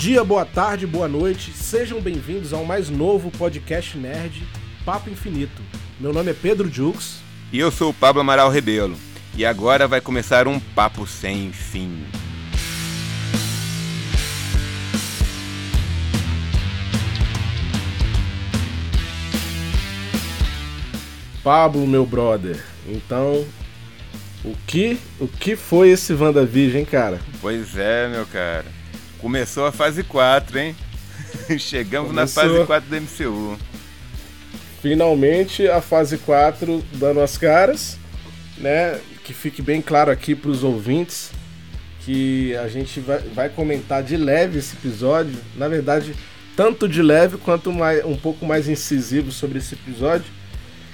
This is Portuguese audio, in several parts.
Bom dia, boa tarde, boa noite. Sejam bem-vindos ao mais novo podcast nerd, Papo Infinito. Meu nome é Pedro Jux. E eu sou o Pablo Amaral Rebelo. E agora vai começar um papo sem fim. Pablo, meu brother. Então, o que, o que foi esse WandaVision, hein, cara? Pois é, meu cara. Começou a fase 4, hein? Chegamos Começou. na fase 4 do MCU. Finalmente a fase 4 dando as caras, né? Que fique bem claro aqui para os ouvintes que a gente vai, vai comentar de leve esse episódio. Na verdade, tanto de leve quanto mais, um pouco mais incisivo sobre esse episódio.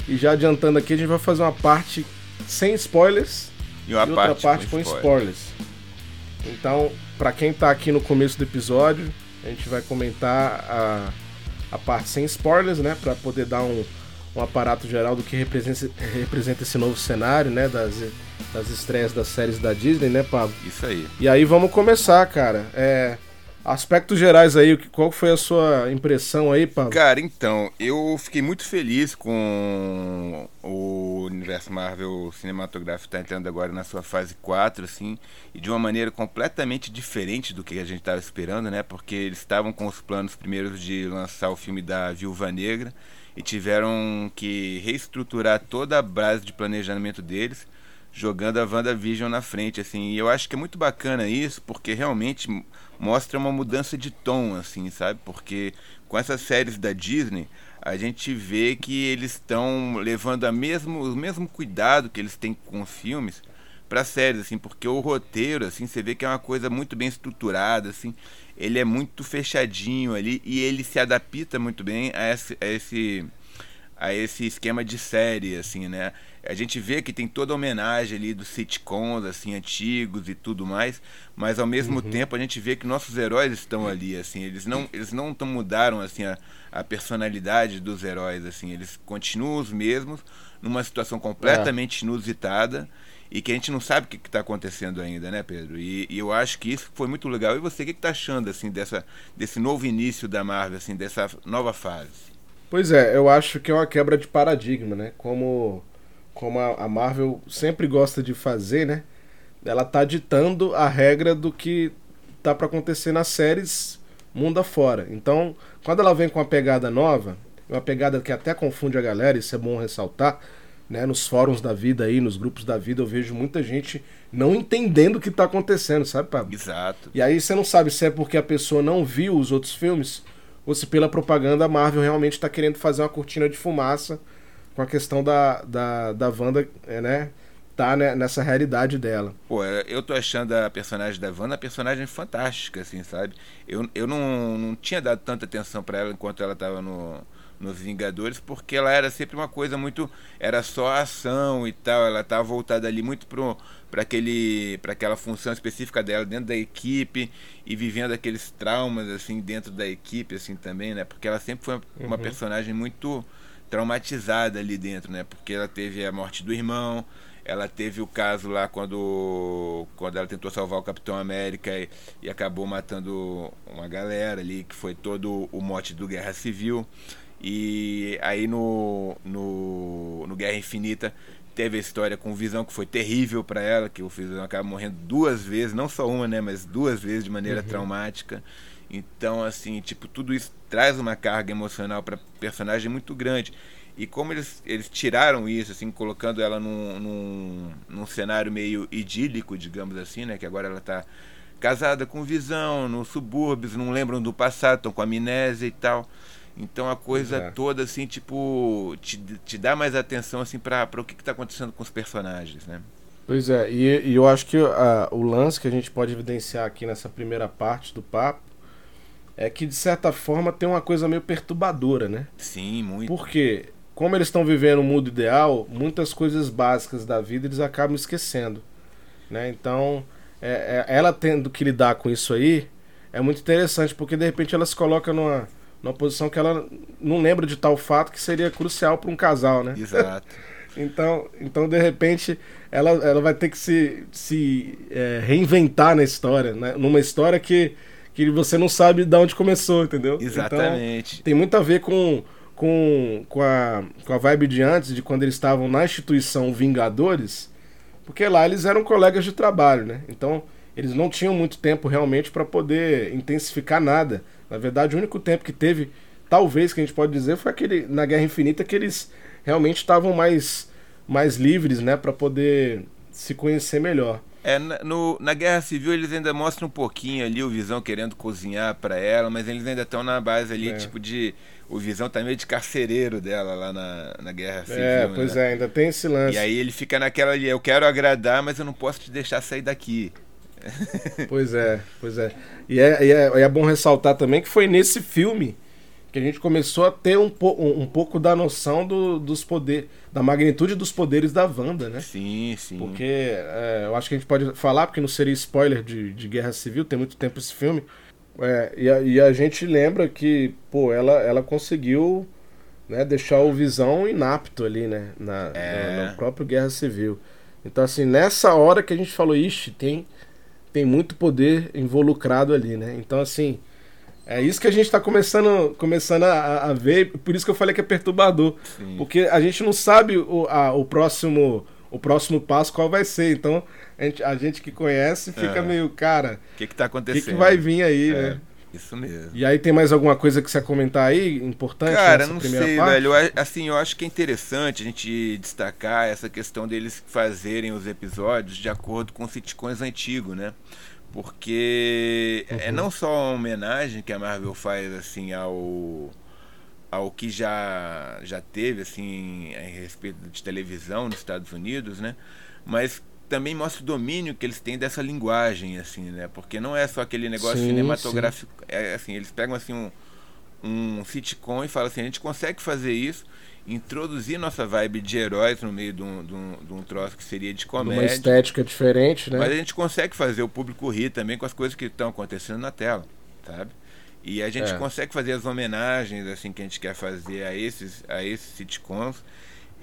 E já adiantando aqui, a gente vai fazer uma parte sem spoilers E uma e outra parte, parte com com spoiler. spoilers. Então, pra quem tá aqui no começo do episódio, a gente vai comentar a, a parte sem spoilers, né? Pra poder dar um, um aparato geral do que representa, representa esse novo cenário, né? Das, das estreias das séries da Disney, né, Pablo? Isso aí. E aí vamos começar, cara. É, aspectos gerais aí, qual foi a sua impressão aí, Pablo? Cara, então, eu fiquei muito feliz com o universo Marvel cinematográfico tá entrando agora na sua fase 4, assim, e de uma maneira completamente diferente do que a gente estava esperando, né? Porque eles estavam com os planos primeiros de lançar o filme da Viúva Negra e tiveram que reestruturar toda a base de planejamento deles, jogando a WandaVision na frente, assim. E eu acho que é muito bacana isso, porque realmente mostra uma mudança de tom, assim, sabe? Porque com essas séries da Disney, a gente vê que eles estão levando a mesmo, o mesmo cuidado que eles têm com os filmes para séries, assim, porque o roteiro, assim, você vê que é uma coisa muito bem estruturada, assim, ele é muito fechadinho ali e ele se adapta muito bem a esse, a esse a esse esquema de série, assim, né? A gente vê que tem toda a homenagem ali dos sitcoms, assim, antigos e tudo mais, mas ao mesmo tempo a gente vê que nossos heróis estão ali, assim, eles não, eles não tão mudaram, assim, a, a personalidade dos heróis, assim, eles continuam os mesmos, numa situação completamente inusitada e que a gente não sabe o que está acontecendo ainda, né, Pedro? E, e eu acho que isso foi muito legal. E você, o que está achando, assim, dessa, desse novo início da Marvel, assim, dessa nova fase? Pois é, eu acho que é uma quebra de paradigma, né? Como, como a, Marvel sempre gosta de fazer, né? Ela tá ditando a regra do que tá pra acontecer nas séries mundo afora. Então, quando ela vem com uma pegada nova, uma pegada que até confunde a galera, isso é bom ressaltar, né? Nos fóruns da vida aí, nos grupos da vida, eu vejo muita gente não entendendo o que tá acontecendo, sabe, Pablo? Exato. E aí você não sabe se é porque a pessoa não viu os outros filmes ou se pela propaganda a Marvel realmente está querendo fazer uma cortina de fumaça com a questão da, da, da Wanda, é, né? Tá né, nessa realidade dela. Pô, eu tô achando a personagem da Wanda a personagem fantástica, assim, sabe? Eu, eu não, não tinha dado tanta atenção pra ela enquanto ela tava no, nos Vingadores, porque ela era sempre uma coisa muito. Era só ação e tal, ela tava voltada ali muito pro, pra, aquele, pra aquela função específica dela dentro da equipe e vivendo aqueles traumas, assim, dentro da equipe, assim, também, né? Porque ela sempre foi uma personagem muito traumatizada ali dentro, né? Porque ela teve a morte do irmão, ela teve o caso lá quando, quando ela tentou salvar o Capitão América e, e acabou matando uma galera ali, que foi todo o mote do Guerra Civil. E aí no, no, no Guerra Infinita teve a história com o Visão, que foi terrível para ela, que o Visão acaba morrendo duas vezes, não só uma, né, mas duas vezes de maneira traumática. Então, assim, tipo, tudo isso traz uma carga emocional para personagem muito grande. E como eles, eles tiraram isso, assim, colocando ela num, num, num cenário meio idílico, digamos assim, né? Que agora ela tá casada com visão, nos subúrbios, não lembram do passado, estão com amnésia e tal. Então a coisa Exato. toda, assim, tipo, te, te dá mais atenção, assim, para o que, que tá acontecendo com os personagens, né? Pois é, e, e eu acho que ah, o lance que a gente pode evidenciar aqui nessa primeira parte do papo é que, de certa forma, tem uma coisa meio perturbadora, né? Sim, muito. Porque, como eles estão vivendo o mundo ideal, muitas coisas básicas da vida eles acabam esquecendo. Né? Então, é- é- ela tendo que lidar com isso aí é muito interessante, porque de repente ela se coloca numa, numa posição que ela não lembra de tal fato que seria crucial para um casal, né? Exato. Então, então de repente, ela, ela vai ter que se, se é, reinventar na história, né? numa história que, que você não sabe de onde começou, entendeu? Exatamente. Então, tem muito a ver com, com, com, a, com a vibe de antes, de quando eles estavam na instituição Vingadores, porque lá eles eram colegas de trabalho, né? Então eles não tinham muito tempo realmente para poder intensificar nada. Na verdade, o único tempo que teve, talvez que a gente pode dizer, foi aquele na Guerra Infinita que eles realmente estavam mais, mais livres, né, para poder se conhecer melhor. É, na, no, na Guerra Civil eles ainda mostram um pouquinho ali o Visão querendo cozinhar para ela, mas eles ainda estão na base ali, é. tipo de. O Visão tá meio de carcereiro dela lá na, na Guerra Civil. É, pois né? é, ainda tem esse lance. E aí ele fica naquela ali, eu quero agradar, mas eu não posso te deixar sair daqui. pois é, pois é. E é, e é, é bom ressaltar também que foi nesse filme que a gente começou a ter um, po um, um pouco da noção do, dos poderes, da magnitude dos poderes da Wanda, né? Sim, sim. Porque é, eu acho que a gente pode falar, porque não seria spoiler de, de Guerra Civil, tem muito tempo esse filme. É, e, a, e, a, gente lembra que, pô, ela, ela conseguiu né, deixar o Visão inapto ali, né? Na, é. na, no próprio Guerra Civil. Então, assim, nessa hora que a gente falou, ixi, tem tem muito poder involucrado ali, né? Então, assim, é isso que a gente está começando, começando a, a, ver, por isso que eu falei que é perturbador. Sim. Porque a gente não sabe o, a, o, próximo, o próximo passo qual vai ser. Então, a gente, a gente que conhece fica é. meio, cara. O que, está acontecendo? O que, que, vai vir aí, é. né? Isso mesmo. E aí tem mais alguma coisa que você comentar aí, importante? Cara, não sei, parte? velho. Assim, eu acho que é interessante a gente destacar essa questão deles fazerem os episódios de acordo com sitcoms antigos, né? Porque é uhum. é não só uma homenagem que a Marvel faz assim ao ao que já já teve assim a respeito de televisão nos Estados Unidos, né? Mas também mostra o domínio que eles têm dessa linguagem, assim, né? Porque não é só aquele negócio sim, cinematográfico. Sim. É assim, eles pegam assim um, um sitcom e falam assim, a gente consegue fazer isso, introduzir nossa vibe de heróis no meio de um, de um, de um troço que seria de comédia. Uma estética diferente, né? Mas a gente consegue fazer o público rir também com as coisas que estão acontecendo na tela, sabe? E a gente é. consegue fazer as homenagens assim que a gente quer fazer a esses, a esses sitcoms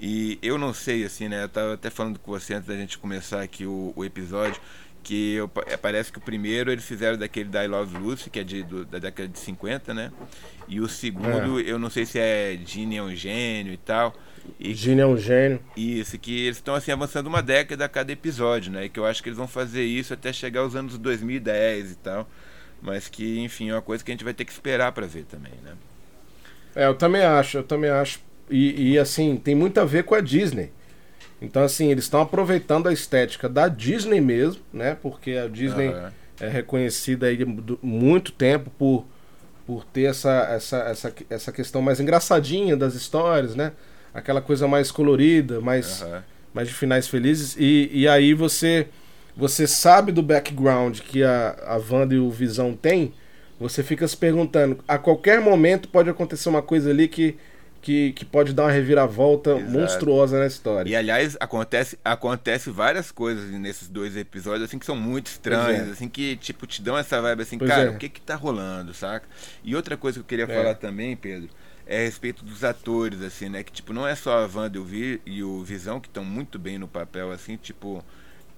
e eu não sei, assim, né? Eu tava até falando com você antes da gente começar aqui o, o episódio, que eu, é, parece que o primeiro eles fizeram daquele da I Love Lucy, que é de, do, da década de 50, né? E o segundo, é. eu não sei se é Gene é um gênio e tal. E, Gene é um gênio. Isso, que eles estão assim avançando uma década a cada episódio, né? E que eu acho que eles vão fazer isso até chegar aos anos 2010 e tal. Mas que, enfim, é uma coisa que a gente vai ter que esperar para ver também, né? É, eu também acho, eu também acho e, e, assim, tem muito a ver com a Disney. Então, assim, eles estão aproveitando a estética da Disney mesmo, né? Porque a Disney uhum. é reconhecida aí muito tempo por, por ter essa, essa, essa, essa questão mais engraçadinha das histórias, né? Aquela coisa mais colorida, mais, uhum. mais de finais felizes. E, e aí você você sabe do background que a, a Wanda e o Visão têm, você fica se perguntando, a qualquer momento pode acontecer uma coisa ali que que, que pode dar uma reviravolta Exato. monstruosa na história. E aliás, acontece, acontece várias coisas nesses dois episódios assim que são muito estranhas, é. assim que tipo te dão essa vibe assim, pois cara, é. o que que tá rolando, saca? E outra coisa que eu queria é. falar também, Pedro, é a respeito dos atores assim, né, que tipo não é só a Wanda e o Visão que estão muito bem no papel assim, tipo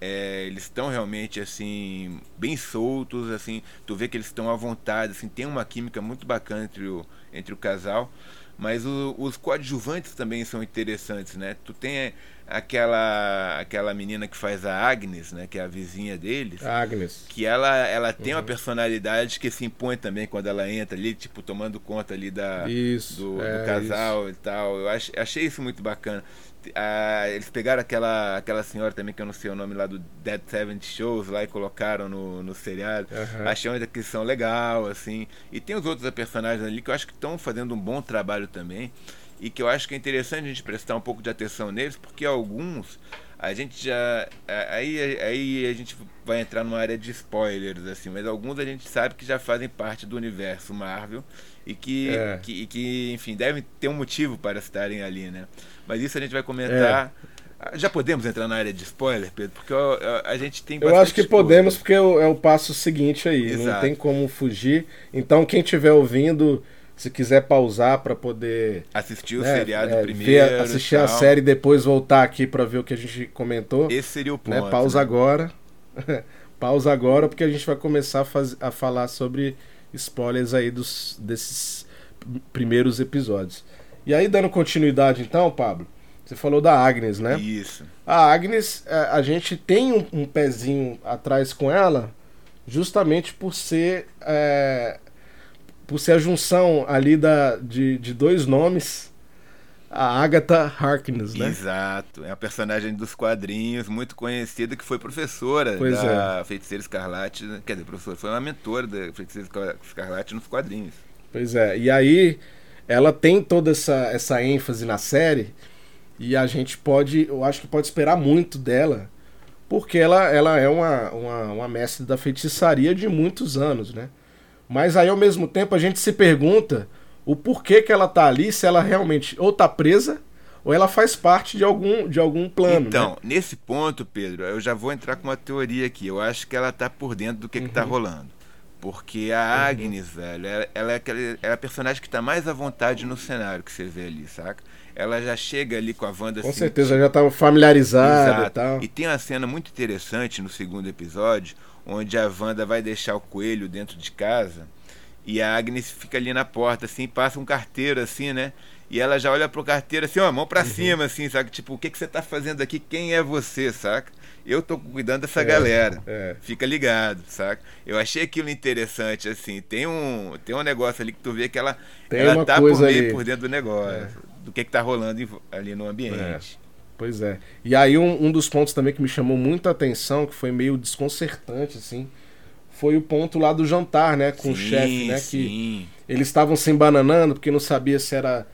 é, eles estão realmente assim bem soltos assim tu vê que eles estão à vontade assim tem uma química muito bacana entre o entre o casal mas o, os coadjuvantes também são interessantes, né? Tu tem aquela aquela menina que faz a Agnes, né? Que é a vizinha deles. Agnes. Que ela, ela tem uhum. uma personalidade que se impõe também quando ela entra ali, tipo, tomando conta ali da, isso, do, é, do casal isso. e tal. Eu ach, achei isso muito bacana. Ah, eles pegaram aquela, aquela senhora também, que eu não sei o nome lá do Dead Seventh Shows lá e colocaram no, no seriado. Uhum. Achei uma descrição legal, assim. E tem os outros personagens ali que eu acho que estão fazendo um bom trabalho também. E que eu acho que é interessante a gente prestar um pouco de atenção neles, porque alguns a gente já. Aí, aí a gente vai entrar numa área de spoilers, assim, mas alguns a gente sabe que já fazem parte do universo Marvel e que, é. que, que, enfim, devem ter um motivo para estarem ali, né? Mas isso a gente vai comentar. É. Já podemos entrar na área de spoiler, Pedro? Porque a, a gente tem Eu acho que podemos, porque é o, é o passo seguinte aí. Exato. Não tem como fugir. Então, quem estiver ouvindo, se quiser pausar para poder assistir o né, seriado é, primeiro, ver, assistir a série e depois voltar aqui para ver o que a gente comentou. Esse seria o né, ponto. Né? Pausa né? agora. pausa agora porque a gente vai começar a, faz, a falar sobre spoilers aí dos, desses primeiros episódios. E aí, dando continuidade então, Pablo, você falou da Agnes, né? Isso. A Agnes, a, é, a gente tem um, um, pezinho atrás com ela, justamente por ser é, por ser a junção ali da, de, de dois nomes a Agatha Harkness, né? Exato. É uma personagem dos quadrinhos muito conhecida que foi professora pois da é. Feiticeira Escarlate. Né? Quer dizer, professora, foi uma mentora da Feiticeira Escarlate nos quadrinhos. Pois é. E aí ela tem toda essa, essa ênfase na série e a gente pode, eu acho que pode esperar muito dela, porque ela, ela é uma, uma, uma mestre da feitiçaria de muitos anos, né? Mas aí ao mesmo tempo a gente se pergunta o porquê que ela tá ali, se ela realmente ou tá presa ou ela faz parte de algum, de algum plano. Então, né? nesse ponto, Pedro, eu já vou entrar com uma teoria aqui. Eu acho que ela tá por dentro do que, uhum. que tá uhum. rolando. Porque a uhum. Agnes, velho, ela, ela, é aquele, ela é a personagem que tá mais à vontade no cenário que você vê ali, saca? Ela já chega ali com a Wanda Com assim, certeza, já tá familiarizada Exato. e tal. E tem uma cena muito interessante no segundo episódio, onde a Wanda vai deixar o coelho dentro de casa e a Agnes fica ali na porta, assim, passa um carteiro, assim, né? E ela já olha pro carteiro assim, ó, mão pra uhum. cima, assim, sabe? Tipo, o que, que você tá fazendo aqui? Quem é você, saca? Eu tô cuidando dessa é, galera. É. Fica ligado, saca? Eu achei aquilo interessante, assim. Tem um, tem um negócio ali que tu vê que ela, tem ela tá por, meio, por dentro do negócio. É. Do que, que tá rolando ali no ambiente. É. Pois é. E aí um, um dos pontos também que me chamou muita atenção, que foi meio desconcertante, assim, foi o ponto lá do jantar, né? Com sim, o chefe, né? Sim. Que eles estavam se embananando porque não sabia se era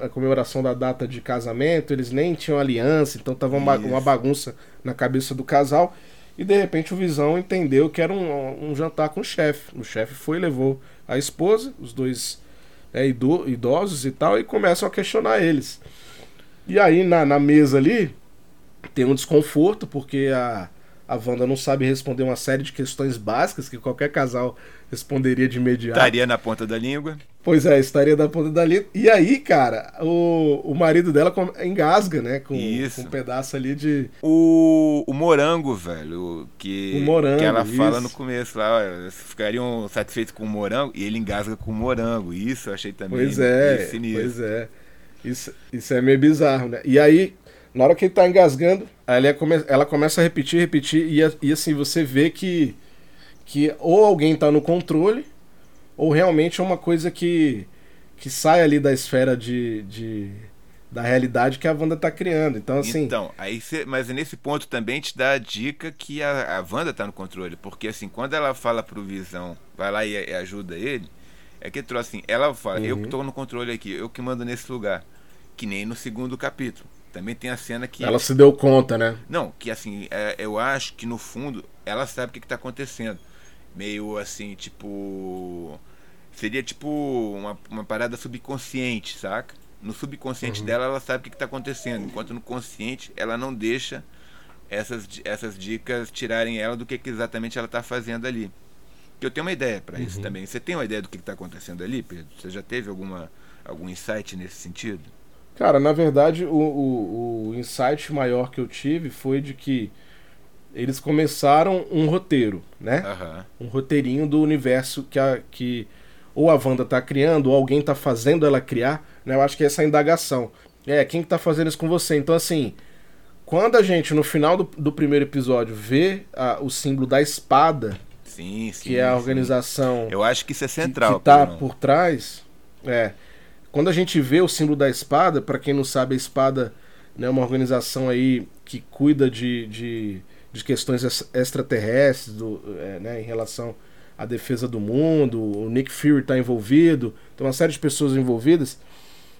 a comemoração da data de casamento, eles nem tinham aliança, então tava uma, uma bagunça na cabeça do casal. E de repente o Visão entendeu que era um, um jantar com o chefe. O chefe foi e levou a esposa, os dois é, idosos e tal, e começam a questionar eles. E aí na, na mesa ali tem um desconforto, porque a, a Wanda não sabe responder uma série de questões básicas que qualquer casal responderia de imediato. Estaria na ponta da língua. Pois é, estaria na ponta da língua. E aí, cara, o, o marido dela engasga, né? Com, com um pedaço ali de. O, o morango, velho. Que, o morango, que ela isso. fala no começo lá, ficariam satisfeitos com o morango e ele engasga com o morango. Isso eu achei também. Pois é, pois é. Isso, isso é meio bizarro, né? E aí, na hora que ele tá engasgando, ela, come, ela começa a repetir, repetir, e, e assim, você vê que, que ou alguém tá no controle, ou realmente é uma coisa que, que sai ali da esfera de, de da realidade que a Wanda tá criando. Então, assim. Então, aí cê, mas nesse ponto também te dá a dica que a, a Wanda tá no controle. Porque assim, quando ela fala pro Visão, vai lá e, e ajuda ele, é que trouxe assim, ela fala, uhum. eu que tô no controle aqui, eu que mando nesse lugar. Que nem no segundo capítulo. Também tem a cena que. Ela se deu conta, né? Não, que assim, é, eu acho que no fundo ela sabe o que, está acontecendo. Meio assim, tipo. Seria tipo uma, uma parada subconsciente, saca? No subconsciente uhum. dela ela sabe o que, está acontecendo, enquanto no consciente ela não deixa essas, essas dicas tirarem ela do que, que exatamente ela está fazendo ali. Que eu tenho uma ideia para isso uhum. também. Você tem uma ideia do que está acontecendo ali, Pedro? Você já teve alguma, algum insight nesse sentido? Cara, na verdade, o, o, o insight maior que eu tive foi de que eles começaram um roteiro, né? Uhum. Um roteirinho do universo que, a, que ou a Wanda tá criando, ou alguém tá fazendo ela criar, né? Eu acho que é essa indagação. É, quem que tá fazendo isso com você? Então, assim, quando a gente, no final do, do primeiro episódio, vê a, o símbolo da espada, sim, sim, que é a organização... Sim. Eu acho que isso é central. Que, que tá por trás, é... Quando a gente vê o símbolo da espada, para quem não sabe, a espada é né, uma organização aí que cuida de, de, de questões extraterrestres do, é, né, em relação à defesa do mundo. O Nick Fury está envolvido, tem uma série de pessoas envolvidas.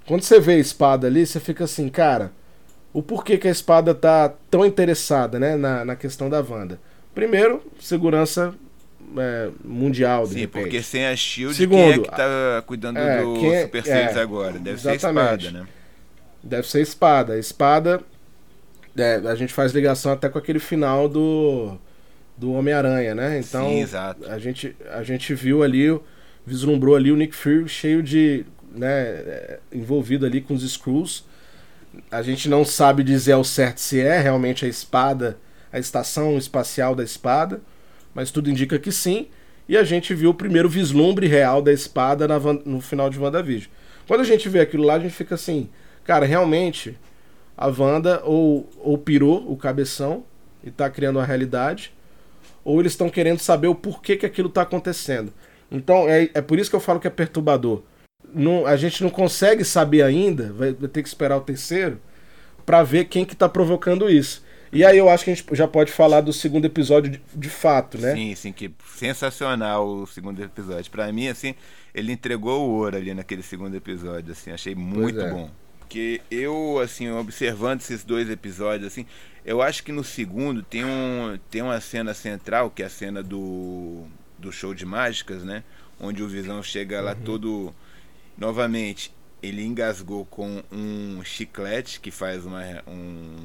Quando você vê a espada ali, você fica assim, cara, o porquê que a espada tá tão interessada né, na, na questão da Wanda? Primeiro, segurança é, mundial. Sim, repente. porque sem a Shield, Segundo, quem é que tá cuidando é, do é, Super Saiyans é, agora? Deve exatamente. ser espada, né? Deve ser espada. Espada, é, a gente faz ligação até com aquele final do, do Homem-Aranha, né? Então, Sim. A, gente, a gente viu ali, vislumbrou ali o Nick Fury cheio de. Né, envolvido ali com os Screws. A gente não sabe dizer ao certo se é realmente a espada, a estação espacial da espada mas tudo indica que sim. E a gente viu o primeiro vislumbre real da espada no final de WandaVision. Quando a gente vê aquilo lá, a gente fica assim, cara, realmente a Wanda ou, ou pirou o cabeção e tá criando uma realidade, ou eles estão querendo saber o porquê que aquilo tá acontecendo. Então é, é por isso que eu falo que é perturbador. Não, a gente não consegue saber ainda, vai, vai ter que esperar o terceiro, para ver quem que tá provocando isso. E aí eu acho que a gente já pode falar do segundo episódio de, de fato, né? Sim, sim, que sensacional o segundo episódio. Para mim, assim, ele entregou o ouro ali naquele segundo episódio, assim, achei muito é. bom. Porque eu, assim, observando esses dois episódios, assim, eu acho que no segundo tem, um, tem uma cena central, que é a cena do, do show de mágicas, né? Onde o Visão chega lá uhum. todo. Novamente, ele engasgou com um chiclete que faz uma, um,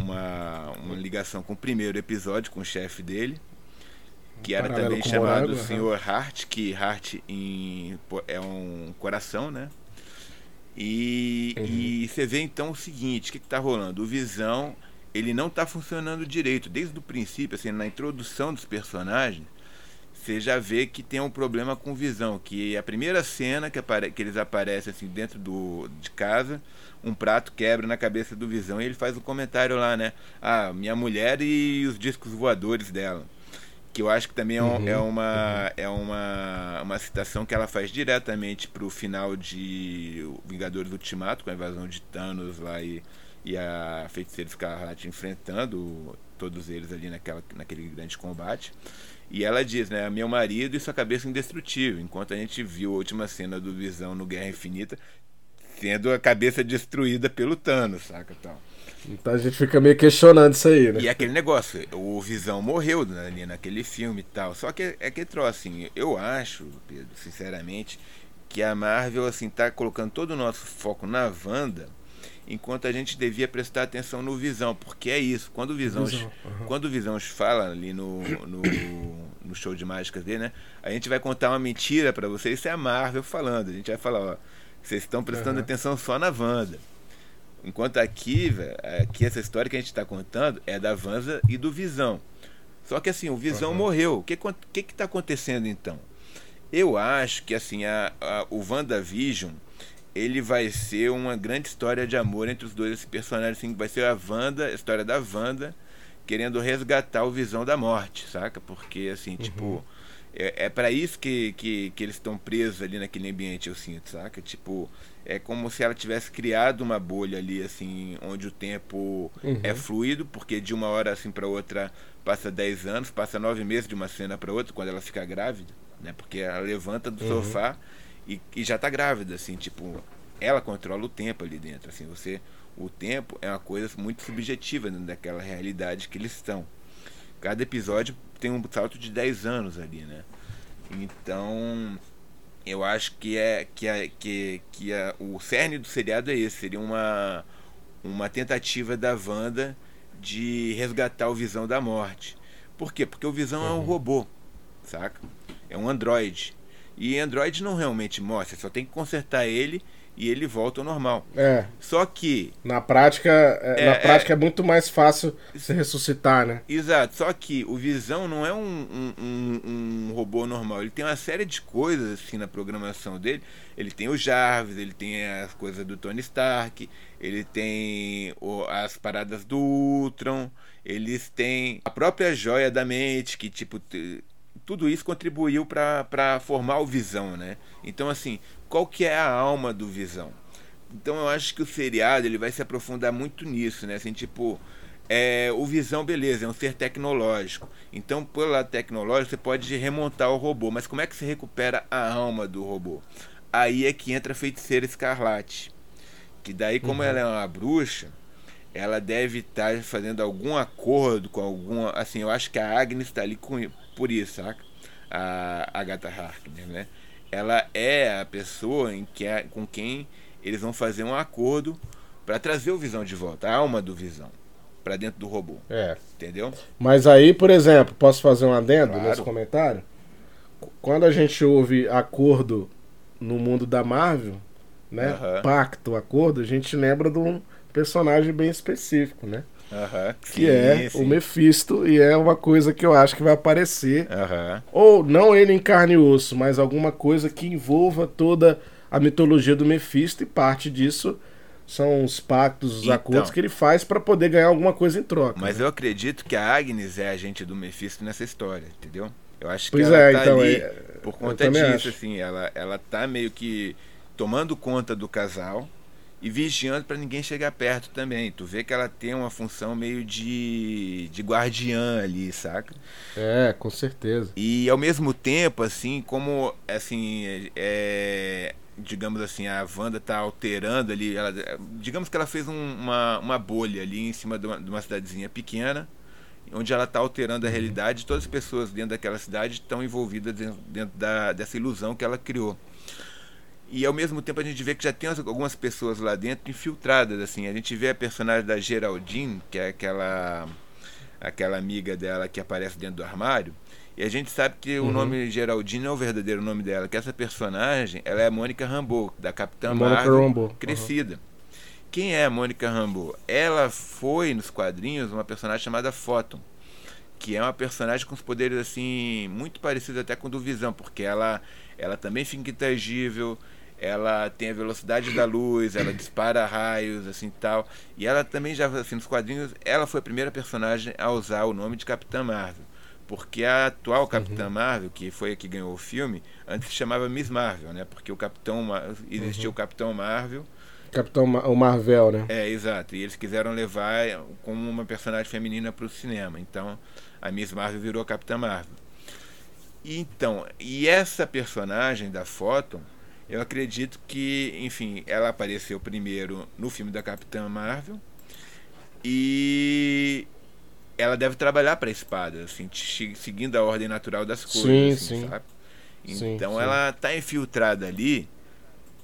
uma, uma ligação com o primeiro episódio, com o chefe dele, que era também chamado Morago, Senhor Hart, que Hart em, é um coração, né? E, uhum. e você vê então o seguinte, o que está rolando? O Visão, ele não está funcionando direito. Desde o princípio, assim, na introdução dos personagens, você já vê que tem um problema com Visão, que a primeira cena que, apare que eles aparecem assim dentro do, de casa, um prato quebra na cabeça do Visão e ele faz um comentário lá, né? Ah, minha mulher e os discos voadores dela que eu acho que também é, uhum, é uma, uhum. é uma, uma citação que ela faz diretamente para o final de Vingadores Ultimato, com a invasão de Thanos lá e, e a Feiticeira Escarlate enfrentando todos eles ali naquela, naquele grande combate. E ela diz, né, meu marido e sua cabeça indestrutível, enquanto a gente viu a última cena do Visão no Guerra Infinita, tendo a cabeça destruída pelo Thanos, saca, tal. Então a gente fica meio questionando isso aí, né? E aquele negócio, o Visão morreu né, ali naquele filme e tal. Só que é que troço, assim, eu acho, Pedro, sinceramente, que a Marvel, assim, tá colocando todo o nosso foco na Wanda, enquanto a gente devia prestar atenção no Visão, porque é isso. Quando o Visão, Visão. Uhum. quando o Visão fala ali no, no, no, show de mágicas dele, né? A gente vai contar uma mentira para vocês, isso é a Marvel falando. A gente vai falar, ó, vocês estão prestando uhum. atenção só na Wanda. Enquanto aqui, véio, aqui essa história que a gente está contando é da Vanza e do Visão. Só que assim, o Visão uhum. morreu. O que que está acontecendo então? Eu acho que assim, a, a, o WandaVision ele vai ser uma grande história de amor entre os dois esse personagem, assim, vai ser a Wanda, a história da Wanda querendo resgatar o Visão da morte, saca? Porque assim, uhum. tipo, é, é para isso que, que, que eles estão presos ali naquele ambiente, eu sinto, saca? Tipo, é como se ela tivesse criado uma bolha ali, assim, onde o tempo uhum. é fluido, porque de uma hora assim para outra passa 10 anos, passa 9 meses de uma cena para outra, quando ela fica grávida, né? Porque ela levanta do uhum. sofá e, e já tá grávida, assim, tipo, ela controla o tempo ali dentro, assim, você o tempo é uma coisa muito subjetiva dentro daquela realidade que eles estão. Cada episódio tem um salto de 10 anos ali, né? Então, eu acho que é que, é, que, que é, o cerne do seriado é esse. Seria uma, uma tentativa da Wanda de resgatar o Visão da morte. Por quê? Porque o Visão uhum. é um uhum. robô, saca? É um androide. E Android não realmente você só tem que consertar ele e ele volta ao normal. É. Só que. Na prática, é, é, na prática é, é, muito mais fácil se ressuscitar, né? Exato. Só que o Visão não é um, um, um, um, robô normal. Ele tem uma série de coisas assim na programação dele. Ele tem o Jarvis, ele tem as coisas do Tony Stark, ele tem o, as paradas do Ultron, eles têm a própria joia da mente, que tipo. Tudo isso contribuiu para formar o Visão, né? Então, assim, qual que é a alma do Visão. Então eu acho que o seriado ele vai se aprofundar muito nisso, né? Assim, tipo, é, o Visão, beleza, é um ser tecnológico. Então, pelo lado tecnológico, você pode remontar o robô, mas como é que se recupera a alma do robô? Aí é que entra a feiticeira escarlate. Que daí, como uhum. ela é uma bruxa, ela deve estar fazendo algum acordo com alguma. Assim, eu acho que a Agnes está ali com, por isso, saca? A Agatha Harkness, né? ela é a pessoa em que é, com quem eles vão fazer um acordo para trazer o Visão de volta, a alma do Visão, para dentro do robô. É. Entendeu? Mas aí, por exemplo, posso fazer um adendo claro. nesse comentário? Quando a gente ouve acordo no mundo da Marvel, né? Uhum. Pacto, acordo, a gente lembra de um personagem bem específico, né? Que é sim. o Mephisto, e é uma coisa que eu acho que vai aparecer. Uhum. Ou não ele em carne e osso, mas alguma coisa que envolva toda a mitologia do Mephisto, e parte disso são os pactos, os então, acordos que ele faz para poder ganhar alguma coisa em troca. Mas eu acredito que a Agnes é a agente do Mephisto nessa história, entendeu? Eu acho pois que ela é, tá então, ali é, por conta disso, assim, ela, ela tá meio que tomando conta do casal e vigiando para ninguém chegar perto também. Tu vê que ela tem uma função meio de, de guardiã ali, saca? É, com certeza. E ao mesmo tempo, assim, como assim, é, digamos assim, a Wanda tá alterando ali, ela, digamos que ela fez um, uma, uma bolha ali em cima de uma, de uma cidadezinha pequena onde ela está alterando a realidade, todas as pessoas dentro daquela cidade estão envolvidas dentro, dentro da, dessa ilusão que ela criou. E ao mesmo tempo a gente vê que já tem algumas pessoas lá dentro infiltradas, assim. A gente vê a personagem da Geraldine, que é aquela aquela amiga dela que aparece dentro do armário. E a gente sabe que uhum. o nome Geraldine é o verdadeiro nome dela, que essa personagem, ela é a Mônica Rambeau, da Capitã Marvel crescida. Uhum. Quem é a Mônica Rambeau? Ela foi nos quadrinhos uma personagem chamada Photon, que é uma personagem com os poderes assim muito parecidos até com o do Visão, porque ela ela também fica intangível, ela tem a velocidade da luz, ela dispara raios, assim tal. E ela também já, assim, nos quadrinhos, ela foi a primeira personagem a usar o nome de Capitã Marvel. Porque a atual Capitã uhum. Marvel, que foi a que ganhou o filme, antes se chamava Miss Marvel, né? Porque o Capitão existia uhum. o Capitão Marvel Capitão o Marvel, né? É, exato. E eles quiseram levar como uma personagem feminina para o cinema. Então, a Miss Marvel virou a Capitã Marvel. E, então, e essa personagem da foto, eu acredito que, enfim, ela apareceu primeiro no filme da Capitã Marvel e ela deve trabalhar para a espada, assim, seguindo a ordem natural das coisas, sim, assim, sim. sabe? Então sim, ela está infiltrada ali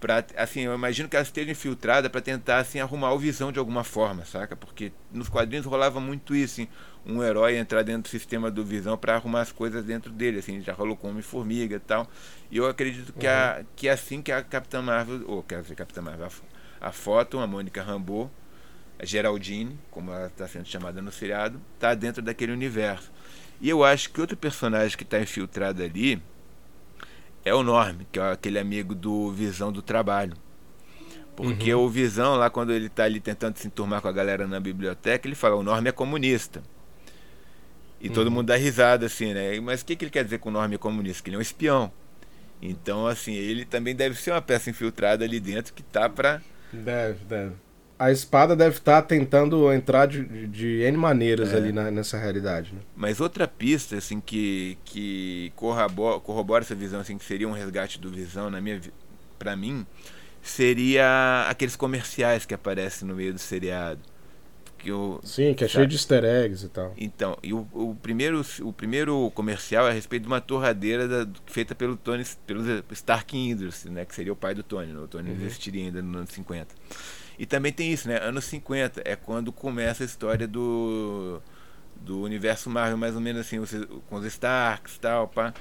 Pra, assim, eu imagino que ela esteja infiltrada para tentar assim arrumar o visão de alguma forma, saca? Porque nos quadrinhos rolava muito isso, assim, um herói entrar dentro do sistema do visão para arrumar as coisas dentro dele, assim, já rolou com Homem-Formiga e tal. E eu acredito que, uhum. a, que é assim que a Capitã Marvel, ou quer dizer, Capitã Marvel, a, a foto, a Mônica Rambeau, a Geraldine, como ela está sendo chamada no seriado, está dentro daquele universo. E eu acho que outro personagem que está infiltrado ali é o Norm, que é aquele amigo do Visão do Trabalho. Porque uhum. o Visão, lá quando ele está ali tentando se enturmar com a galera na biblioteca, ele fala: o Norm é comunista. E uhum. todo mundo dá risada assim, né? Mas o que, que ele quer dizer com o Norm é comunista? Que ele é um espião. Então, assim, ele também deve ser uma peça infiltrada ali dentro que tá para Deve, deve a espada deve estar tá tentando entrar de, de, de N maneiras é. ali na, nessa realidade. Né? Mas outra pista, assim, que, que corrobora, corrobora essa visão, assim, que seria um resgate do Visão, na minha para mim, seria aqueles comerciais que aparecem no meio do seriado. Que o, Sim, que é sabe? cheio de easter eggs e tal. Então, e o, o, primeiro, o primeiro comercial é a respeito de uma torradeira da, feita pelo Tony, pelo Stark Industries, né, que seria o pai do Tony. Né? O Tony uhum. existiria ainda nos anos 50. E também tem isso, né? Anos 50 é quando começa a história do do universo Marvel, mais ou menos assim, com os Starks e tal, pá.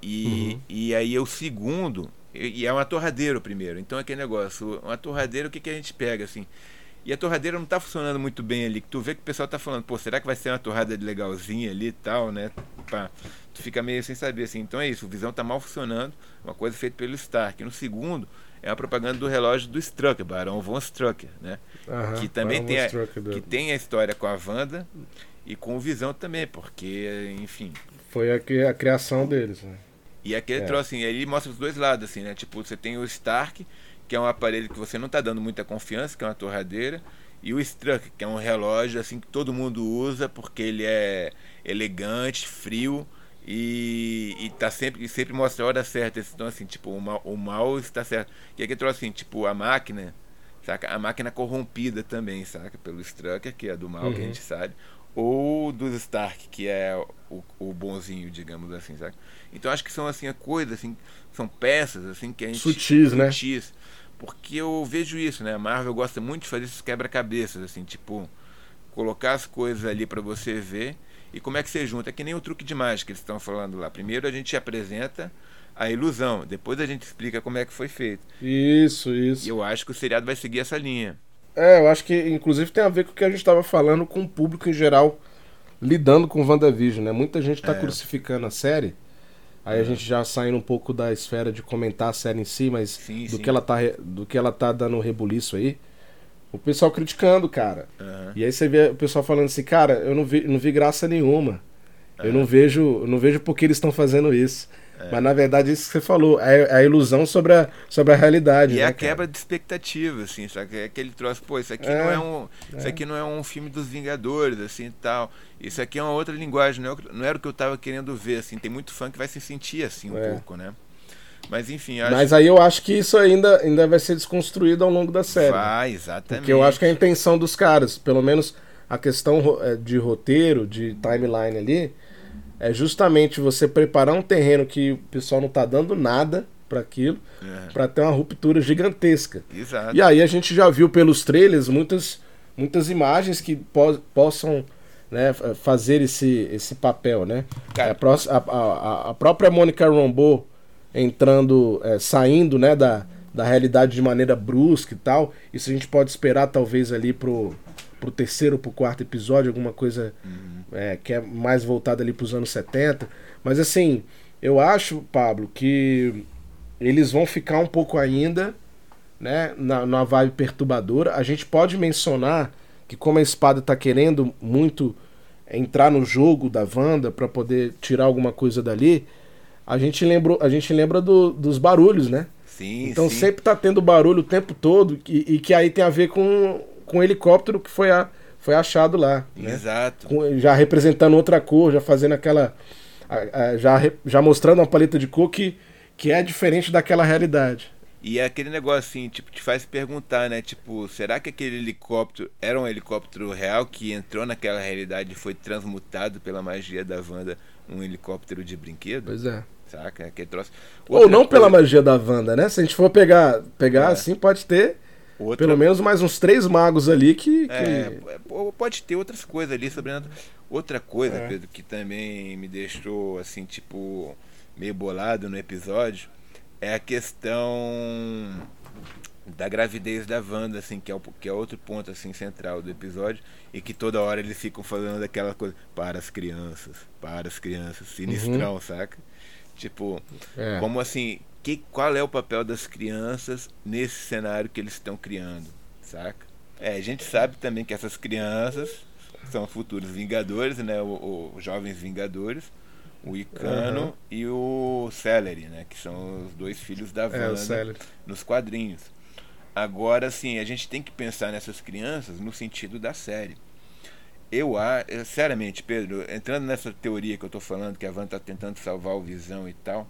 E, uhum. e aí é o segundo, e, é uma torradeira o primeiro. Então é aquele negócio, uma torradeira, o que, que a gente pega, assim? E a torradeira não tá funcionando muito bem ali. Tu vê que o pessoal tá falando, pô, será que vai ser uma torrada legalzinha ali e tal, né? Pá. Tu fica meio sem saber, assim. Então é isso, o Visão tá mal funcionando, uma coisa feita pelo Stark. No segundo, é a propaganda do relógio do Strucker, Barão von Strucker, né? Uhum, que também tem a, que tem a história com a Wanda e com o Visão também, porque, enfim. Foi a, a criação deles, né? E aquele é. troço assim, ele mostra os dois lados, assim, né? Tipo, você tem o Stark, que é um aparelho que você não está dando muita confiança, que é uma torradeira, e o Strucker, que é um relógio assim que todo mundo usa porque ele é elegante, frio e, e tá sempre, e sempre mostra a hora certa. Então, assim, tipo, o mal, o mal está certo. E aqui trouxe assim, tipo, a máquina, saca? A máquina corrompida também, saca? Pelo Strucker, que é do mal, uhum. que a uhum. gente sabe. Ou do Stark, que é o, o bonzinho, digamos assim, saca? Então acho que são assim coisas, assim, são peças assim que a gente. Sutis, né? Sutis. Porque eu vejo isso, né? A Marvel gosta muito de fazer esses quebra-cabeças, assim, tipo, colocar as coisas ali para você ver e como é que você junta? É que nem o truque de mágica que eles estão falando lá. Primeiro a gente apresenta a ilusão, depois a gente explica como é que foi feito. Isso, isso. E eu acho que o seriado vai seguir essa linha. É, eu acho que inclusive tem a ver com o que a gente estava falando com o público em geral lidando com WandaVision, né? Muita gente está é. crucificando a série. Aí é. a gente já saindo um pouco da esfera de comentar a série em si, mas sim, do, sim. Que ela tá, do que ela tá dando rebuliço aí. O pessoal criticando, cara. Uhum. E aí você vê o pessoal falando assim, cara, eu não vi, não vi graça nenhuma. Uhum. Eu não vejo, não vejo por que eles estão fazendo isso. É. Mas na verdade, isso que você falou, é a ilusão sobre a, sobre a realidade. E né, é a quebra de expectativa, assim, sabe? É aquele troço, pô, isso aqui, é, não é um, é. isso aqui não é um filme dos Vingadores, assim tal. Isso aqui é uma outra linguagem, não, é, não era o que eu tava querendo ver, assim. Tem muito fã que vai se sentir assim um é. pouco, né? Mas enfim. Acho... Mas aí eu acho que isso ainda, ainda vai ser desconstruído ao longo da série. Vai, exatamente. Porque eu acho que a intenção dos caras, pelo menos a questão é, de roteiro, de timeline ali é justamente você preparar um terreno que o pessoal não tá dando nada para aquilo, é. para ter uma ruptura gigantesca. Exato. E aí a gente já viu pelos trailers muitas, muitas imagens que po possam né, fazer esse, esse papel, né? Cara, a, a, a, própria Mônica Rambeau entrando, é, saindo, né, da, da realidade de maneira brusca e tal. Isso a gente pode esperar talvez ali pro, pro terceiro, pro quarto episódio, alguma coisa uhum é, que é mais voltada ali para os anos 70. Mas assim, eu acho, Pablo, que eles vão ficar um pouco ainda né, na, na vibe perturbadora. A gente pode mencionar que como a espada está querendo muito entrar no jogo da Wanda para poder tirar alguma coisa dali, a gente lembra, a gente lembra do, dos barulhos, né? Sim, então sim. sempre tá tendo barulho o tempo todo e, e, que aí tem a ver com, com o helicóptero que foi a, foi achado lá. Né? Exato. Com, já representando outra cor, já fazendo aquela. já, já mostrando uma paleta de cor que, que é diferente daquela realidade. E é aquele negócio assim, tipo, te faz perguntar, né? Tipo, será que aquele helicóptero era um helicóptero real que entrou naquela realidade e foi transmutado pela magia da Wanda um helicóptero de brinquedo? Pois é. Saca? Aquele troço. Outra Ou não coisa... pela magia da Wanda, né? Se a gente for pegar, pegar é. assim, pode ter Outra... Pelo menos mais uns três magos ali que. que... É, pode ter outras coisas ali sobre Outra coisa, é. Pedro, que também me deixou assim, tipo, meio bolado no episódio, é a questão da gravidez da Wanda, assim, que é, o, que é outro ponto assim central do episódio, e que toda hora eles ficam falando daquela coisa para as crianças, para as crianças, sinistrão, uhum. saca? Tipo, é. como assim, que, qual é o papel das crianças nesse cenário que eles estão criando, saca? É, a gente sabe também que essas crianças são futuros Vingadores, né? O, o Jovens Vingadores, o Icano uhum. e o Celery, né? Que são os dois filhos da Wanda é, nos quadrinhos. Agora, sim, a gente tem que pensar nessas crianças no sentido da série. Eu sinceramente, Pedro, entrando nessa teoria que eu estou falando, que a Wanda está tentando salvar o Visão e tal,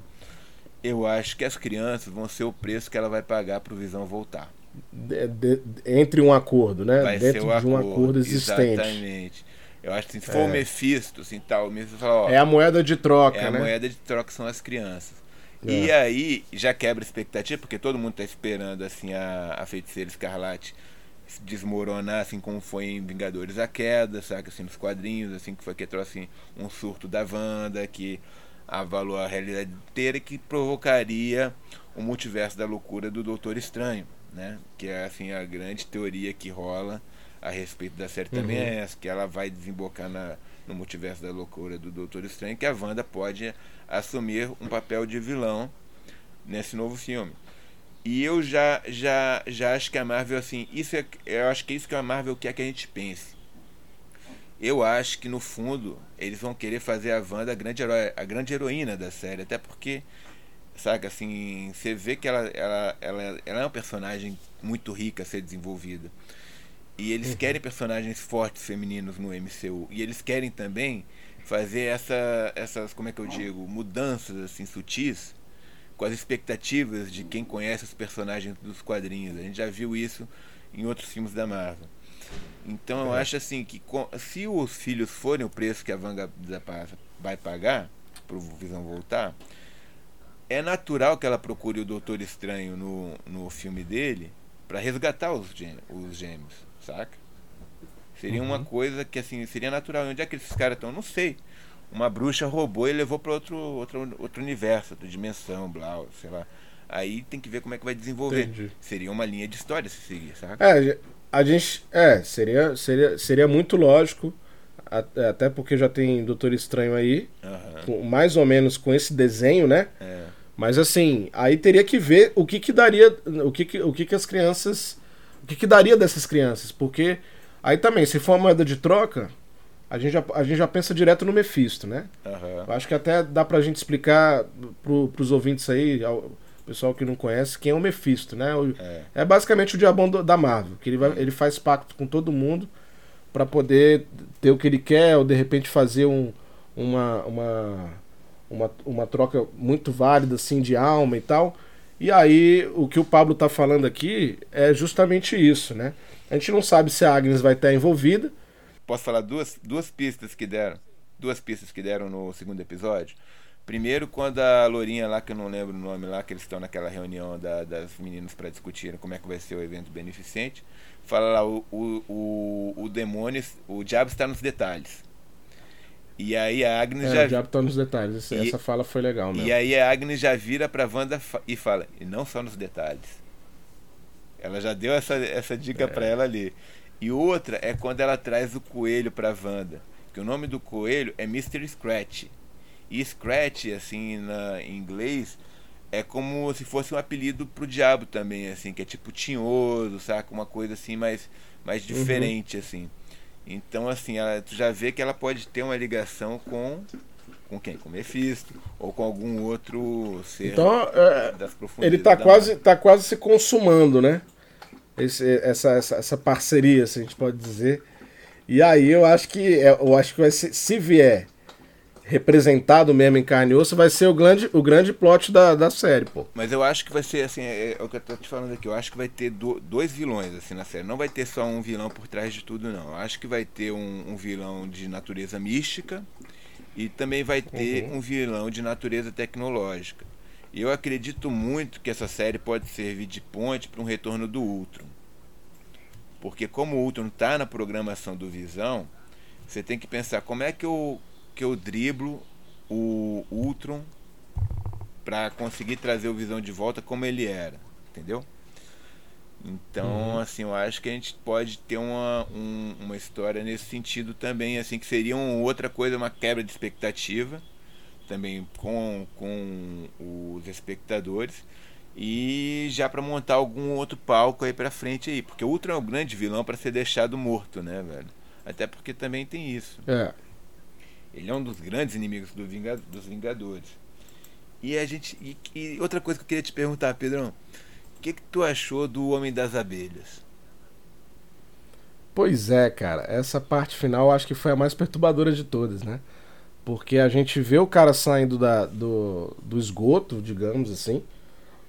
eu acho que as crianças vão ser o preço que ela vai pagar para o Visão voltar. De, de, entre um acordo, né? Vai Dentro de um acordo existente. Exatamente. Eu acho que se for é. o Mephisto, assim, tal, o Mephisto fala, ó, É a moeda de troca, é né? a moeda de troca são as crianças. É. E aí já quebra a expectativa, porque todo mundo está esperando assim a, a feiticeira escarlate desmoronar, assim como foi em Vingadores a Queda, sabe? Assim, nos quadrinhos, assim, que foi que trouxe assim, um surto da Wanda, que avalou a realidade inteira que provocaria o multiverso da loucura do Doutor Estranho, né? Que é assim a grande teoria que rola a respeito da série uhum. também é essa, que ela vai desembocar na, no multiverso da loucura do Doutor Estranho, que a Wanda pode assumir um papel de vilão nesse novo filme. E eu já, já, já acho que a Marvel, assim, isso é, eu acho que é isso que a Marvel quer que a gente pense eu acho que no fundo eles vão querer fazer a Wanda a grande, herói, a grande heroína da série, até porque, sabe, assim, você vê que ela, ela, ela, ela é uma personagem muito rica a ser desenvolvida. E eles uhum. querem personagens fortes femininos no MCU. E eles querem também fazer essa, essas, como é que eu digo, mudanças assim sutis com as expectativas de quem conhece os personagens dos quadrinhos. A gente já viu isso em outros filmes da Marvel. Então eu é. acho assim que se os filhos forem o preço que a Vanga vai pagar para o Visão voltar, é natural que ela procure o Doutor Estranho no, no filme dele para resgatar os, gêmeos, os gêmeos, saca? Seria uhum. uma coisa que assim seria natural. Onde é que esses caras estão? Não sei. Uma bruxa roubou e levou para outro, outro, outro universo, outra dimensão, blá, sei lá. Aí tem que ver como é que vai desenvolver. Entendi. Seria uma linha de história se seguir, sabe? É, a gente. É, seria, seria, seria muito lógico. Até porque já tem Doutor Estranho aí. Uhum. Com, mais ou menos com esse desenho, né? É. Mas assim, aí teria que ver o que que daria. O que que, o que, que as crianças. O que que daria dessas crianças? Porque. Aí também, se for uma moeda de troca, a gente já, a gente já pensa direto no Mephisto, né? Uhum. Eu acho que até dá pra gente explicar pro, pros ouvintes aí, ao pessoal que não conhece, quem é o Mephisto, né? O, é. é. basicamente o diabão do, da Marvel, que ele, vai, ele faz pacto com todo mundo para poder ter o que ele quer, ou de repente fazer um, uma, uma, uma, uma troca muito válida assim de alma e tal. E aí, o que o Pablo tá falando aqui é justamente isso, né? A gente não sabe se a Agnes vai estar envolvida, Posso falar duas, duas pistas que deram? Duas pistas que deram no segundo episódio. Primeiro, quando a Lourinha lá, que eu não lembro o nome lá, que eles estão naquela reunião da, das meninas para discutirem como é que vai ser o evento beneficente, fala lá, o, o, o, o demônio, o diabo está nos detalhes. E aí a Agnes é, já. O diabo está nos detalhes, essa, e, essa fala foi legal mesmo. E aí a Agnes já vira pra Wanda e fala, e não só nos detalhes. Ela já deu essa, essa dica é. para ela ali. E outra é quando ela traz o coelho para Wanda, que o nome do coelho é Mr. Scratch. E Scratch, assim, na, em inglês, é como se fosse um apelido pro diabo também, assim, que é tipo tinhoso, saca? Uma coisa assim mais, mais uhum. diferente, uhum. assim. Então, assim, ela, tu já vê que ela pode ter uma ligação com com quem? Com Mephisto ou com algum outro ser então, é, das profundezas. Ele tá quase, tá quase se consumando, né? esse, essa, essa, essa, parceria, se a gente pode dizer. E aí eu acho que é, eu acho que vai ser, se vier representado mesmo em carne e osso, vai ser o grande, o grande plot da, da série, pô. Mas eu acho que vai ser assim, é, é o que eu tô te falando aqui, eu acho que vai ter do, dois vilões assim na série. Não vai ter só um vilão por trás de tudo, não. Eu acho que vai ter um, um vilão de natureza mística e também vai ter uhum. um vilão de natureza tecnológica. E eu acredito muito que essa série pode servir de ponte para um retorno do Ultron. Porque como o Ultron está na programação do Visão, você tem que pensar como é que eu, que eu driblo o Ultron para conseguir trazer o Visão de volta como ele era, entendeu? Então, uhum. assim, eu acho que a gente pode ter uma, um, uma história nesse sentido também, assim, que seria uma outra coisa, uma quebra de expectativa também com, com os espectadores e já para montar algum outro palco aí para frente aí, porque o Ultron é o grande vilão para ser deixado morto, né, velho? Até porque também tem isso. É. Ele é um dos grandes inimigos do dos Vingadores. E a gente e, e, outra coisa que eu queria te perguntar, Pedrão, o que que tu achou do Homem das Abelhas? Pois é, cara, essa parte final acho que foi a mais perturbadora de todas, né? Porque a gente vê o cara saindo da, do, do esgoto, digamos assim,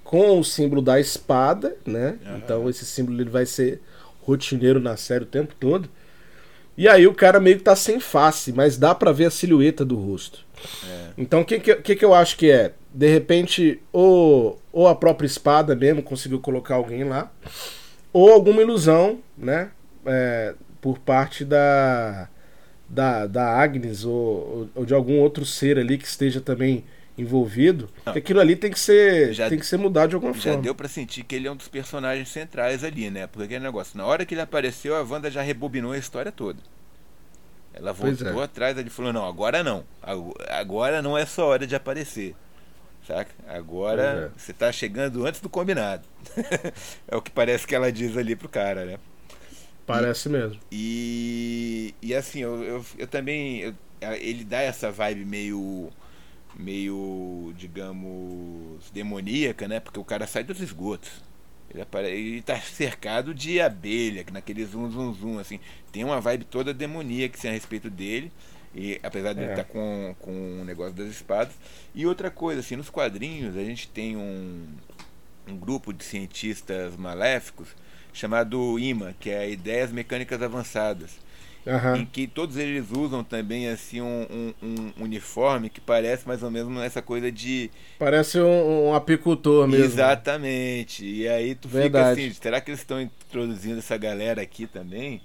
com o símbolo da espada, né? Uhum. Então esse símbolo ele vai ser rotineiro na série o tempo todo. E aí o cara meio que tá sem face, mas dá para ver a silhueta do rosto. É. Então o que, que, que eu acho que é? De repente, ou, ou a própria espada mesmo conseguiu colocar alguém lá, ou alguma ilusão, né? É, por parte da, da, da Agnes ou, ou, de algum outro ser ali que esteja também envolvido, que aquilo ali tem que ser já, tem que ser mudado de alguma já forma. Já deu para sentir que ele é um dos personagens centrais ali, né? Porque aquele negócio, na hora que ele apareceu, a Wanda já rebobinou a história toda. Ela voltou é. atrás, ele falou: "Não, agora não. Agora não é só hora de aparecer." Saca? Agora é. você tá chegando antes do combinado. é o que parece que ela diz ali pro cara, né? Parece e, mesmo. E, e assim, eu, eu, eu também. Eu, ele dá essa vibe meio. Meio, digamos, demoníaca, né? Porque o cara sai dos esgotos. Ele, apare... ele tá cercado de abelha, naquele zum zum zum, assim. Tem uma vibe toda demoníaca assim, a respeito dele. E apesar de é. ele estar tá com, com o negócio das espadas. E outra coisa, assim, nos quadrinhos a gente tem um, um grupo de cientistas maléficos chamado IMA, que é Ideias Mecânicas Avançadas. Uhum. Em que todos eles usam também assim um, um, um, uniforme que parece mais ou menos essa coisa de. Parece um, um apicultor mesmo. Exatamente. E aí tu Verdade. fica assim, será que eles estão introduzindo essa galera aqui também?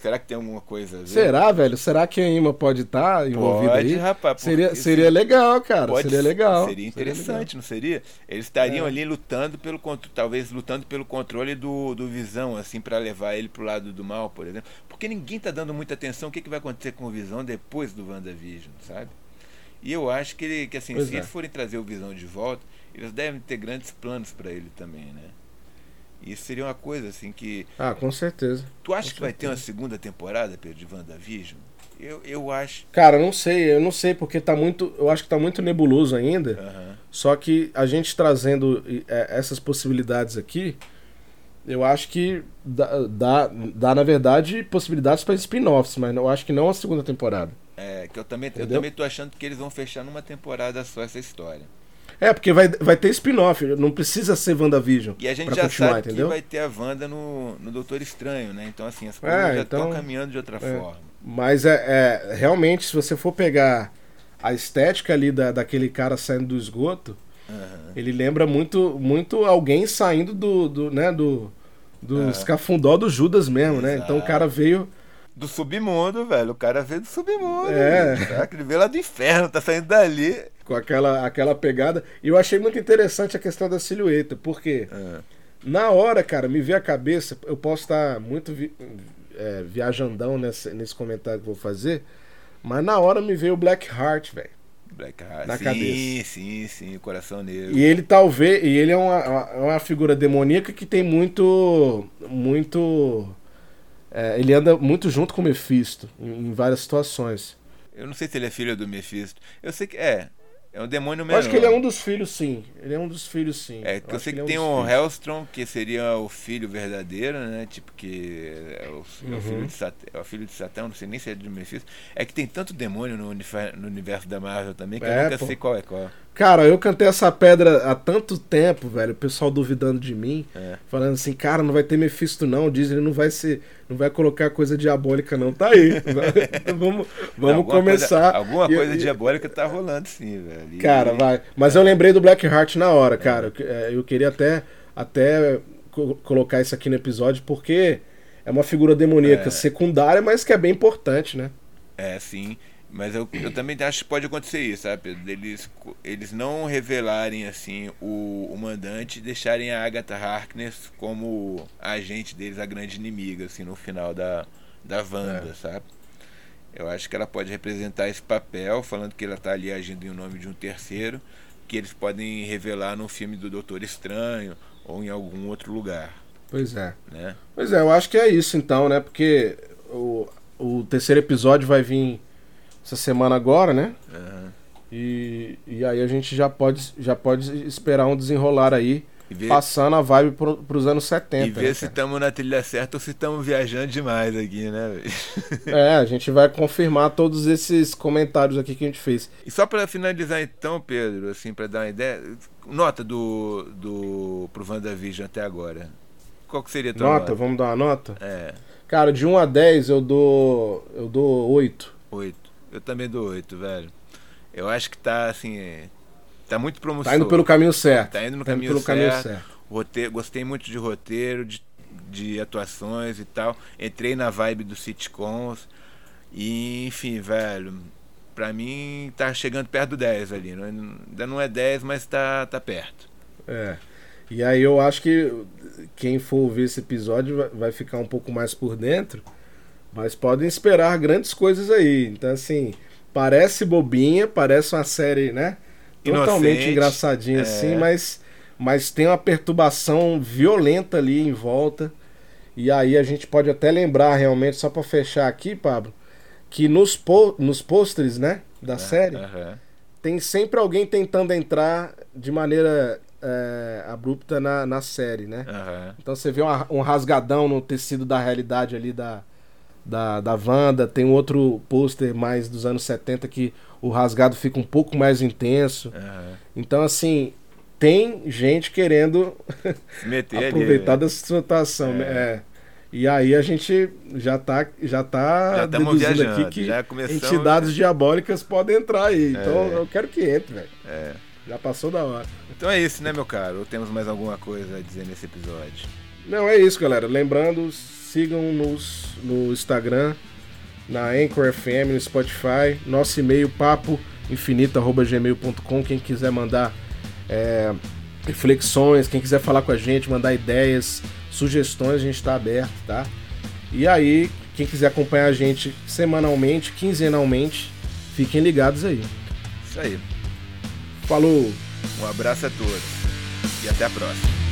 Será que tem alguma coisa a ver? Será, velho? Será que a Ima pode estar tá envolvida pode, aí? rapaz. Seria, seria legal, cara. Pode, seria legal. Seria interessante, seria não seria? Eles estariam é. ali lutando pelo talvez lutando pelo controle do, do Visão, assim, para levar ele pro lado do mal, por exemplo. Porque ninguém tá dando muita atenção o que, que vai acontecer com o Visão depois do WandaVision, sabe? E eu acho que, ele, que assim, pois se é. eles forem trazer o Visão de volta, eles devem ter grandes planos para ele também, né? Isso seria uma coisa assim que. Ah, com certeza. Tu acha com que certeza. vai ter uma segunda temporada, Pedro, de WandaVision? Eu, eu acho. Cara, não sei, eu não sei, porque tá muito. Eu acho que tá muito nebuloso ainda. Uhum. Só que a gente trazendo é, essas possibilidades aqui, eu acho que dá, dá, dá na verdade, possibilidades para spin-offs, mas eu acho que não a segunda temporada. É, que eu também, eu também tô achando que eles vão fechar numa temporada só essa história. É, porque vai, vai ter spin-off, não precisa ser WandaVision. E a gente já sabe entendeu? que vai ter a Wanda no, no Doutor Estranho, né? Então, assim, as coisas é, já estão então, caminhando de outra é. forma. Mas é, é, realmente, se você for pegar a estética ali da, daquele cara saindo do esgoto, uhum. ele lembra muito, muito alguém saindo do, do, né, do, do uhum. escafundó do Judas mesmo, Exato. né? Então o cara veio do submundo, velho. O cara veio do submundo. É. Tá? Ele veio lá do inferno, tá saindo dali. Com aquela, aquela pegada. E eu achei muito interessante a questão da silhueta, porque é. na hora, cara, me veio a cabeça, eu posso estar muito vi, é, viajandão nesse, nesse comentário que eu vou fazer, mas na hora me veio o Black Heart, velho. Black Heart. Na sim, cabeça. sim, sim, coração negro. E ele talvez, e ele é uma, uma figura demoníaca que tem muito muito é, ele anda muito junto com o Mephisto em, em, várias situações. Eu não sei se ele é filho do Mephisto. Eu sei que é. É um demônio mesmo. acho que ele é um dos filhos, sim. Ele é um dos filhos, sim. É, eu, eu sei que, que é tem um o Hellstrom, que seria o filho verdadeiro, né? Tipo, que é o, uhum. é o filho, de Satã, é o filho de Satã, não sei nem se é de Mephisto. É que tem tanto demônio no, no universo da Marvel também que é, eu nunca pô. sei qual é qual. Cara, eu cantei essa pedra há tanto tempo, velho. O pessoal duvidando de mim, é. falando assim, cara, não vai ter Mephisto não. O Disney não vai ser, não vai colocar coisa diabólica não. Tá aí. então vamos, vamos alguma começar. Coisa, alguma coisa e, diabólica tá rolando sim, velho. E, cara, vai. Mas eu lembrei do Black Heart na hora, cara. É. Eu queria até até colocar isso aqui no episódio porque é uma figura demoníaca é. secundária, mas que é bem importante, né? É, sim. Mas eu, eu também acho que pode acontecer isso, sabe? Eles, eles não revelarem assim o, o mandante e deixarem a Agatha Harkness como a agente deles, a grande inimiga, assim, no final da, da Wanda, é. sabe? Eu acho que ela pode representar esse papel, falando que ela está ali agindo em nome de um terceiro, que eles podem revelar no filme do Doutor Estranho ou em algum outro lugar. Pois é. Né? Pois é, eu acho que é isso então, né? Porque o, o terceiro episódio vai vir essa semana agora, né? Uhum. E, e aí a gente já pode, já pode esperar um desenrolar aí, ver, passando a vibe pro, pros anos 70. E ver né, se estamos na trilha certa ou se estamos viajando demais aqui, né? é, a gente vai confirmar todos esses comentários aqui que a gente fez. E só para finalizar então, Pedro, assim, para dar uma ideia, nota do, do pro WandaVision até agora. Qual que seria a tua nota? nota? Vamos dar uma nota? É. Cara, de 1 a 10 eu dou eu dou 8. 8. Eu também dou 8, velho. Eu acho que tá assim. Tá muito promissor. Tá indo pelo caminho certo. Tá indo no tá caminho, indo pelo certo. caminho certo. Roteiro, gostei muito de roteiro, de, de atuações e tal. Entrei na vibe dos sitcoms. E, enfim, velho. Pra mim, tá chegando perto do 10 ali. Não, ainda não é 10, mas tá, tá perto. É. E aí eu acho que quem for ver esse episódio vai ficar um pouco mais por dentro. Mas podem esperar grandes coisas aí. Então, assim, parece bobinha, parece uma série, né? Totalmente Inocente, engraçadinha, é. assim, mas, mas tem uma perturbação violenta ali em volta. E aí a gente pode até lembrar realmente, só para fechar aqui, Pablo, que nos, po nos pôsteres, né, da é, série, tem sempre alguém tentando entrar de maneira é, abrupta na, na série, né? Então você vê uma, um rasgadão no tecido da realidade ali da, da, da Wanda, tem outro pôster mais dos anos 70 que o rasgado fica um pouco mais intenso. Uhum. Então, assim, tem gente querendo aproveitar ali, dessa situação. É. é. E aí a gente já tá, já tá já deduzindo aqui que entidades diabólicas podem entrar aí. Então é. eu quero que entre, velho. É. Já passou da hora. Então é isso, né, meu caro? Ou temos mais alguma coisa a dizer nesse episódio? Não, é isso, galera. Lembrando, sigam-nos no Instagram, na Anchor FM, no Spotify. Nosso e-mail, papo infinito.gmail.com. Quem quiser mandar é, reflexões, quem quiser falar com a gente, mandar ideias, sugestões, a gente está aberto, tá? E aí, quem quiser acompanhar a gente semanalmente, quinzenalmente, fiquem ligados aí. Isso aí. Falou! Um abraço a todos e até a próxima.